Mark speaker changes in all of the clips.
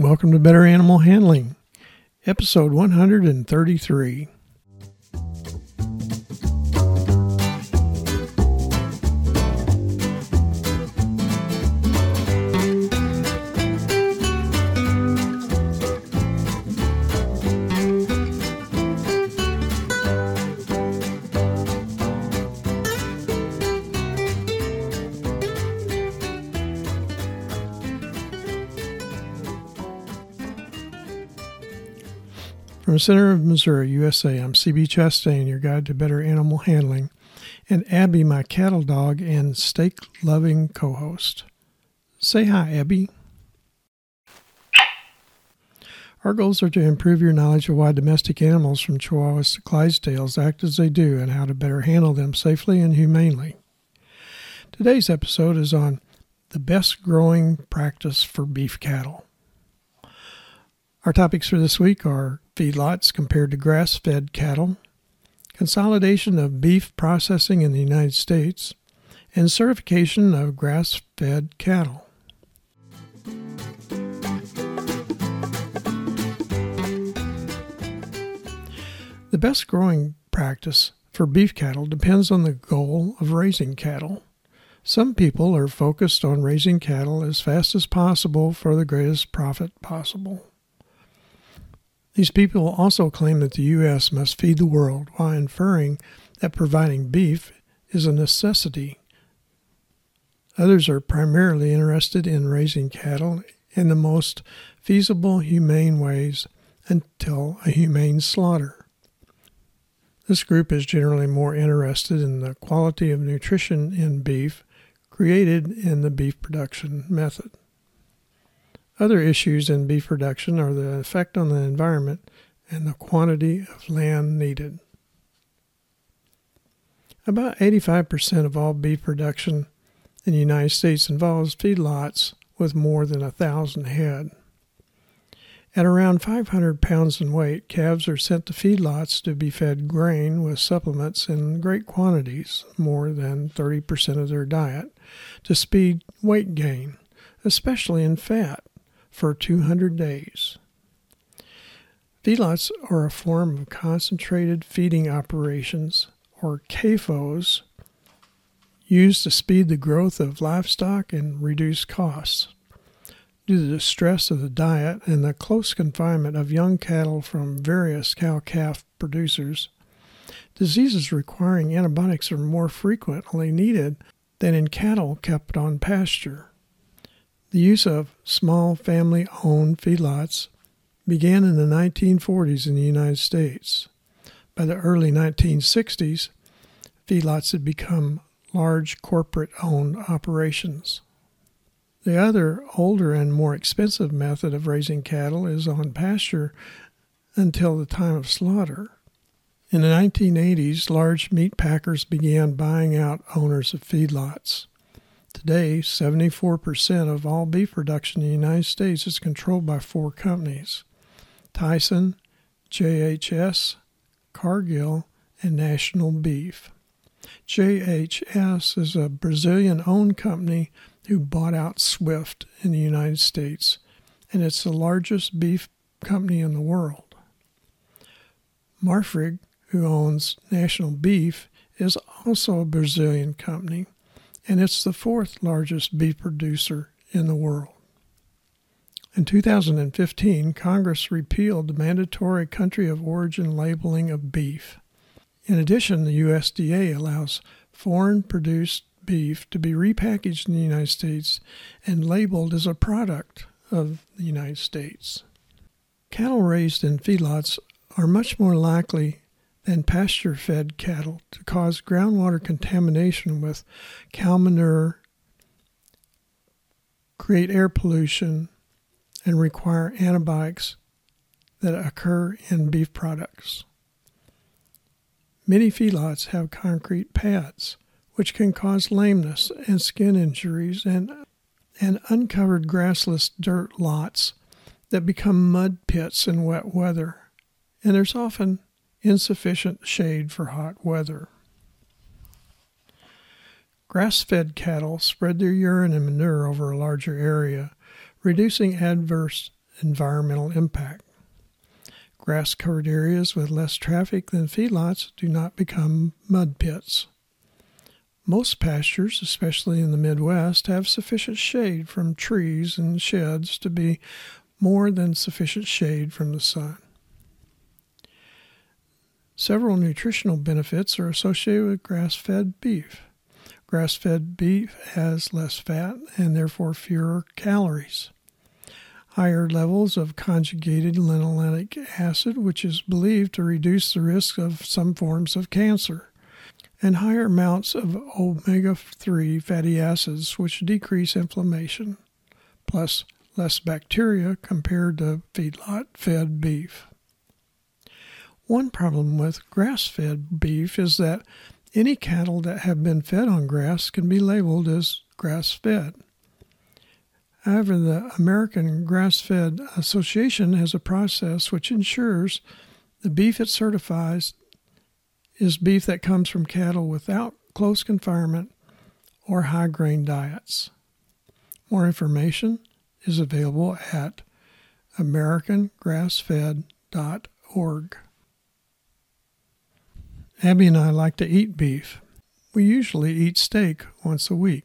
Speaker 1: Welcome to Better Animal Handling, episode 133. From the center of Missouri, USA, I'm CB Chastain, your guide to better animal handling, and Abby, my cattle dog and steak loving co host. Say hi, Abby. Our goals are to improve your knowledge of why domestic animals from Chihuahuas to Clydesdales act as they do and how to better handle them safely and humanely. Today's episode is on the best growing practice for beef cattle. Our topics for this week are feedlots compared to grass fed cattle, consolidation of beef processing in the United States, and certification of grass fed cattle. The best growing practice for beef cattle depends on the goal of raising cattle. Some people are focused on raising cattle as fast as possible for the greatest profit possible. These people also claim that the U.S. must feed the world while inferring that providing beef is a necessity. Others are primarily interested in raising cattle in the most feasible, humane ways until a humane slaughter. This group is generally more interested in the quality of nutrition in beef created in the beef production method. Other issues in beef production are the effect on the environment and the quantity of land needed. About 85% of all beef production in the United States involves feedlots with more than a thousand head. At around 500 pounds in weight, calves are sent to feedlots to be fed grain with supplements in great quantities, more than 30% of their diet, to speed weight gain, especially in fat for 200 days. Feedlots are a form of concentrated feeding operations, or CAFOs, used to speed the growth of livestock and reduce costs. Due to the stress of the diet and the close confinement of young cattle from various cow calf producers, diseases requiring antibiotics are more frequently needed than in cattle kept on pasture. The use of small family owned feedlots began in the 1940s in the United States. By the early 1960s, feedlots had become large corporate owned operations. The other older and more expensive method of raising cattle is on pasture until the time of slaughter. In the 1980s, large meat packers began buying out owners of feedlots. Today, 74% of all beef production in the United States is controlled by four companies Tyson, JBS, Cargill, and National Beef. JBS is a Brazilian owned company who bought out Swift in the United States, and it's the largest beef company in the world. Marfrig, who owns National Beef, is also a Brazilian company and it's the fourth largest beef producer in the world. In 2015, Congress repealed the mandatory country of origin labeling of beef. In addition, the USDA allows foreign produced beef to be repackaged in the United States and labeled as a product of the United States. Cattle raised in feedlots are much more likely than pasture fed cattle to cause groundwater contamination with cow manure, create air pollution, and require antibiotics that occur in beef products. Many feedlots have concrete pads, which can cause lameness and skin injuries, and, and uncovered grassless dirt lots that become mud pits in wet weather. And there's often insufficient shade for hot weather. Grass fed cattle spread their urine and manure over a larger area, reducing adverse environmental impact. Grass covered areas with less traffic than feedlots do not become mud pits. Most pastures, especially in the Midwest, have sufficient shade from trees and sheds to be more than sufficient shade from the sun. Several nutritional benefits are associated with grass fed beef. Grass fed beef has less fat and therefore fewer calories. Higher levels of conjugated linoleic acid, which is believed to reduce the risk of some forms of cancer, and higher amounts of omega 3 fatty acids, which decrease inflammation, plus less bacteria compared to feedlot fed beef. One problem with grass fed beef is that any cattle that have been fed on grass can be labeled as grass fed. However, the American Grass Fed Association has a process which ensures the beef it certifies is beef that comes from cattle without close confinement or high grain diets. More information is available at americangrassfed.org. Abby and I like to eat beef. We usually eat steak once a week.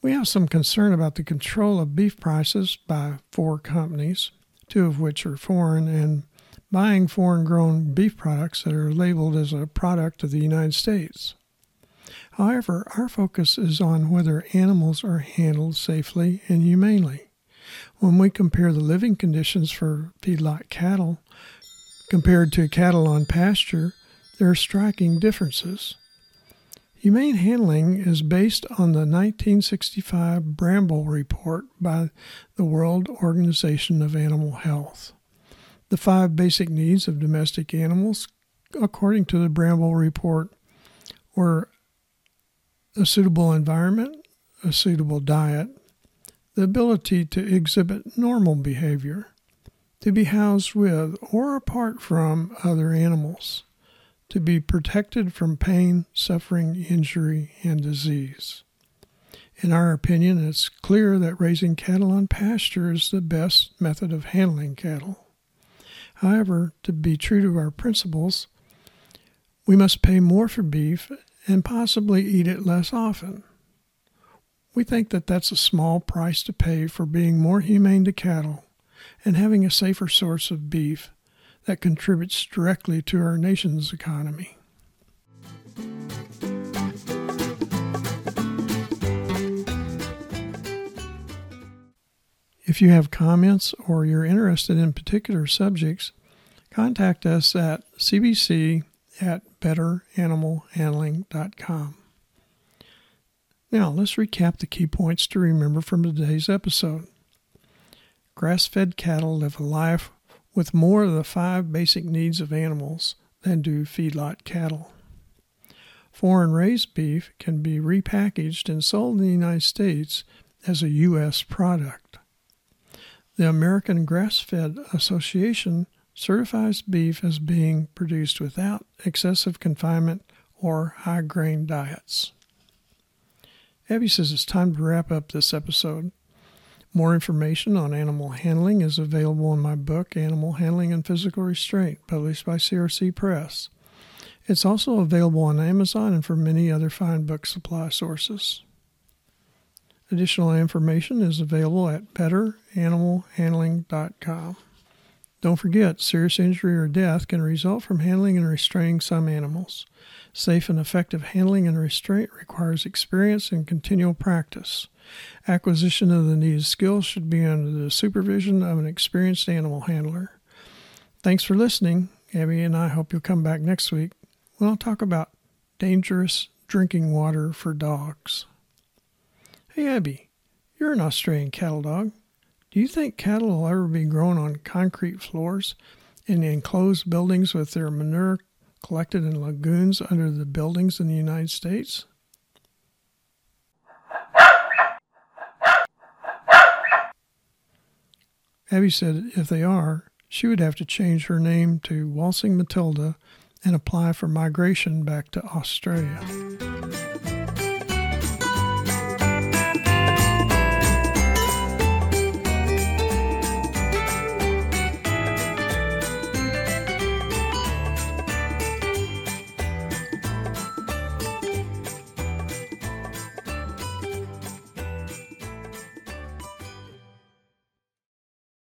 Speaker 1: We have some concern about the control of beef prices by four companies, two of which are foreign, and buying foreign grown beef products that are labeled as a product of the United States. However, our focus is on whether animals are handled safely and humanely. When we compare the living conditions for feedlot cattle compared to cattle on pasture, there are striking differences. Humane handling is based on the 1965 Brambell Report by the World Organization of Animal Health. The five basic needs of domestic animals, according to the Brambell Report, were a suitable environment, a suitable diet, the ability to exhibit normal behavior, to be housed with or apart from other animals to be protected from pain, suffering, injury, and disease. In our opinion, it's clear that raising cattle on pasture is the best method of handling cattle. However, to be true to our principles, we must pay more for beef and possibly eat it less often. We think that that's a small price to pay for being more humane to cattle and having a safer source of beef that contributes directly to our nation's economy. If you have comments or you're interested in particular subjects, contact us at cbc at betteranimalhandling.com. Now, let's recap the key points to remember from today's episode. Grass fed cattle live a life with more of the five basic needs of animals than do feedlot cattle. Foreign raised beef can be repackaged and sold in the United States as a U.S. product. The American Grass Fed Association certifies beef as being produced without excessive confinement or high grain diets. Abby says it's time to wrap up this episode. More information on animal handling is available in my book, Animal Handling and Physical Restraint, published by CRC Press. It's also available on Amazon and from many other fine book supply sources. Additional information is available at betteranimalhandling.com. Don't forget, serious injury or death can result from handling and restraining some animals. Safe and effective handling and restraint requires experience and continual practice. Acquisition of the needed skills should be under the supervision of an experienced animal handler. Thanks for listening. Abby and I hope you'll come back next week when I'll talk about dangerous drinking water for dogs. Hey, Abby, you're an Australian cattle dog. Do you think cattle will ever be grown on concrete floors in enclosed buildings with their manure collected in lagoons under the buildings in the United States? Abby said if they are, she would have to change her name to Waltzing Matilda and apply for migration back to Australia.